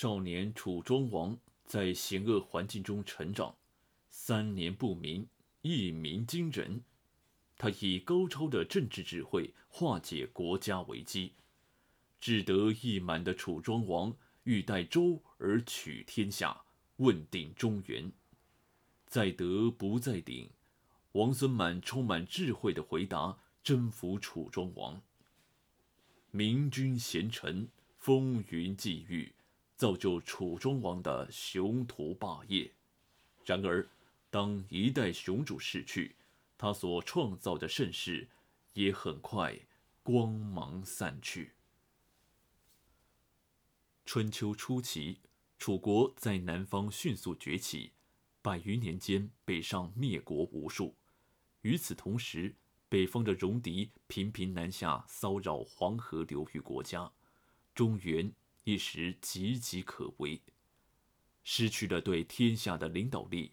少年楚庄王在险恶环境中成长，三年不鸣，一鸣惊人。他以高超的政治智慧化解国家危机。志得意满的楚庄王欲代周而取天下，问鼎中原。在德不在鼎，王孙满充满智慧的回答征服楚庄王。明君贤臣，风云际遇。造就楚庄王的雄图霸业。然而，当一代雄主逝去，他所创造的盛世也很快光芒散去。春秋初期，楚国在南方迅速崛起，百余年间北上灭国无数。与此同时，北方的戎狄频频南下骚扰黄河流域国家，中原。一时岌岌可危，失去了对天下的领导力，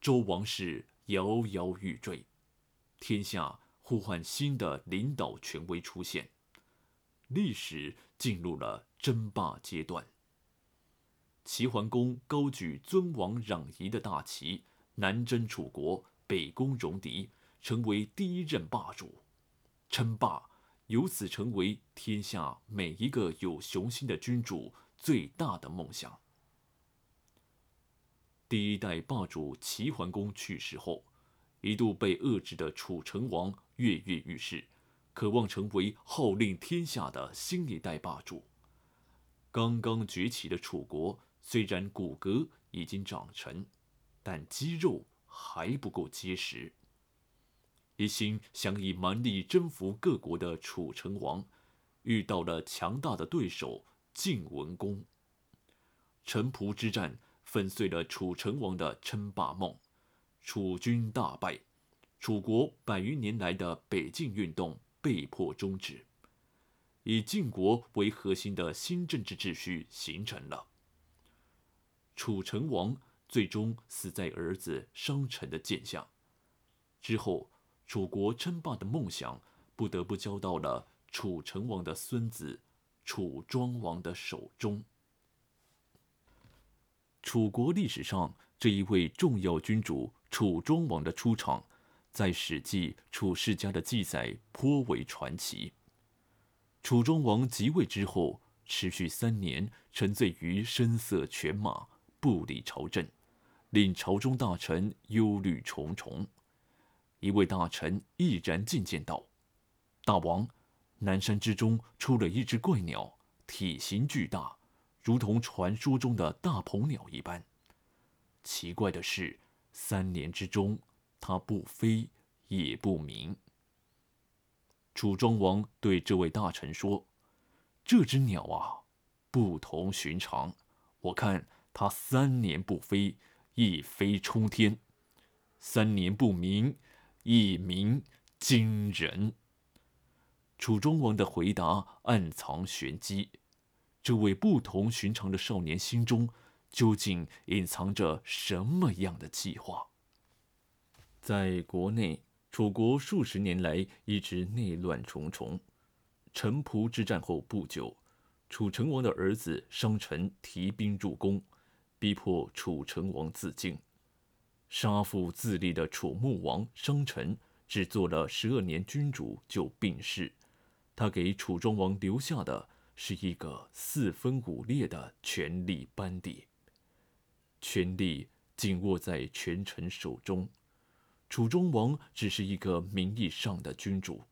周王室摇摇欲坠，天下呼唤新的领导权威出现，历史进入了争霸阶段。齐桓公高举尊王攘夷的大旗，南征楚国，北攻戎狄，成为第一任霸主，称霸。由此成为天下每一个有雄心的君主最大的梦想。第一代霸主齐桓公去世后，一度被遏制的楚成王跃跃欲试，渴望成为号令天下的新一代霸主。刚刚崛起的楚国虽然骨骼已经长成，但肌肉还不够结实。一心想以蛮力征服各国的楚成王，遇到了强大的对手晋文公。城濮之战粉碎了楚成王的称霸梦，楚军大败，楚国百余年来的北进运动被迫终止，以晋国为核心的新政治秩序形成了。楚成王最终死在儿子商臣的剑下，之后。楚国称霸的梦想不得不交到了楚成王的孙子楚庄王的手中。楚国历史上这一位重要君主楚庄王的出场，在《史记·楚世家》的记载颇为传奇。楚庄王即位之后，持续三年沉醉于声色犬马，不理朝政，令朝中大臣忧虑重重。一位大臣毅然进谏道：“大王，南山之中出了一只怪鸟，体型巨大，如同传说中的大鹏鸟一般。奇怪的是，三年之中，它不飞也不鸣。”楚庄王对这位大臣说：“这只鸟啊，不同寻常。我看它三年不飞，一飞冲天；三年不鸣。”一鸣惊人。楚庄王的回答暗藏玄机，这位不同寻常的少年心中究竟隐藏着什么样的计划？在国内，楚国数十年来一直内乱重重。城濮之战后不久，楚成王的儿子商臣提兵入宫，逼迫楚成王自尽。杀父自立的楚穆王商臣，只做了十二年君主就病逝。他给楚庄王留下的是一个四分五裂的权力班底，权力紧握在权臣手中。楚庄王只是一个名义上的君主，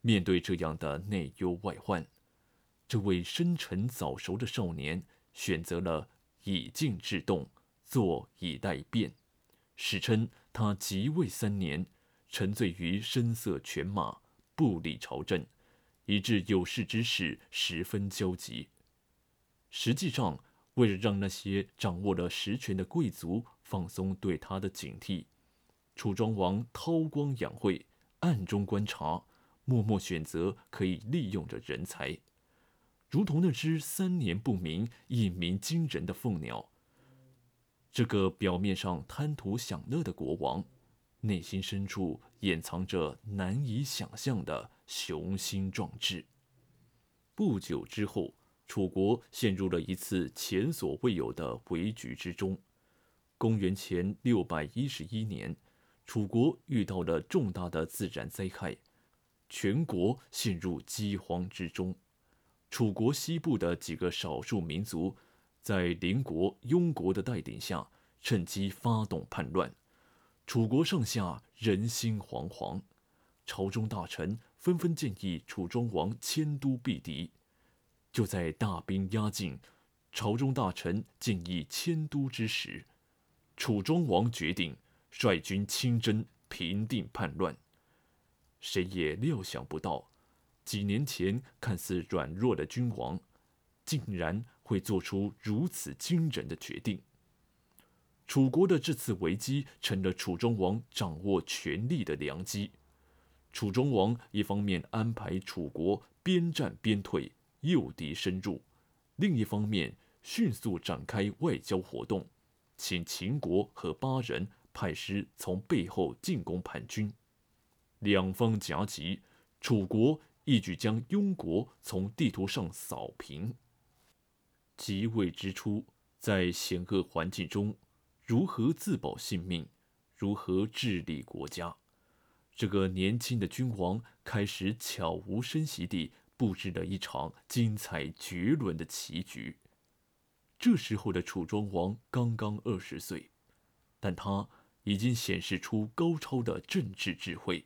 面对这样的内忧外患，这位深沉早熟的少年选择了以静制动，坐以待变。史称他即位三年，沉醉于声色犬马，不理朝政，以致有事之士十分焦急。实际上，为了让那些掌握了实权的贵族放松对他的警惕，楚庄王韬光养晦，暗中观察，默默选择可以利用的人才，如同那只三年不鸣、一鸣惊人的凤鸟。这个表面上贪图享乐的国王，内心深处掩藏着难以想象的雄心壮志。不久之后，楚国陷入了一次前所未有的危局之中。公元前六百一十一年，楚国遇到了重大的自然灾害，全国陷入饥荒之中。楚国西部的几个少数民族，在邻国庸国的带领下，趁机发动叛乱。楚国上下人心惶惶，朝中大臣纷纷建议楚庄王迁都避敌。就在大兵压境，朝中大臣建议迁都之时，楚庄王决定率军亲征，平定叛乱。谁也料想不到。几年前看似软弱的君王，竟然会做出如此惊人的决定。楚国的这次危机成了楚庄王掌握权力的良机。楚庄王一方面安排楚国边战边退，诱敌深入；另一方面迅速展开外交活动，请秦国和巴人派师从背后进攻叛军。两方夹击，楚国。一举将庸国从地图上扫平。即位之初，在险恶环境中，如何自保性命，如何治理国家，这个年轻的君王开始悄无声息地布置了一场精彩绝伦的棋局。这时候的楚庄王刚刚二十岁，但他已经显示出高超的政治智慧。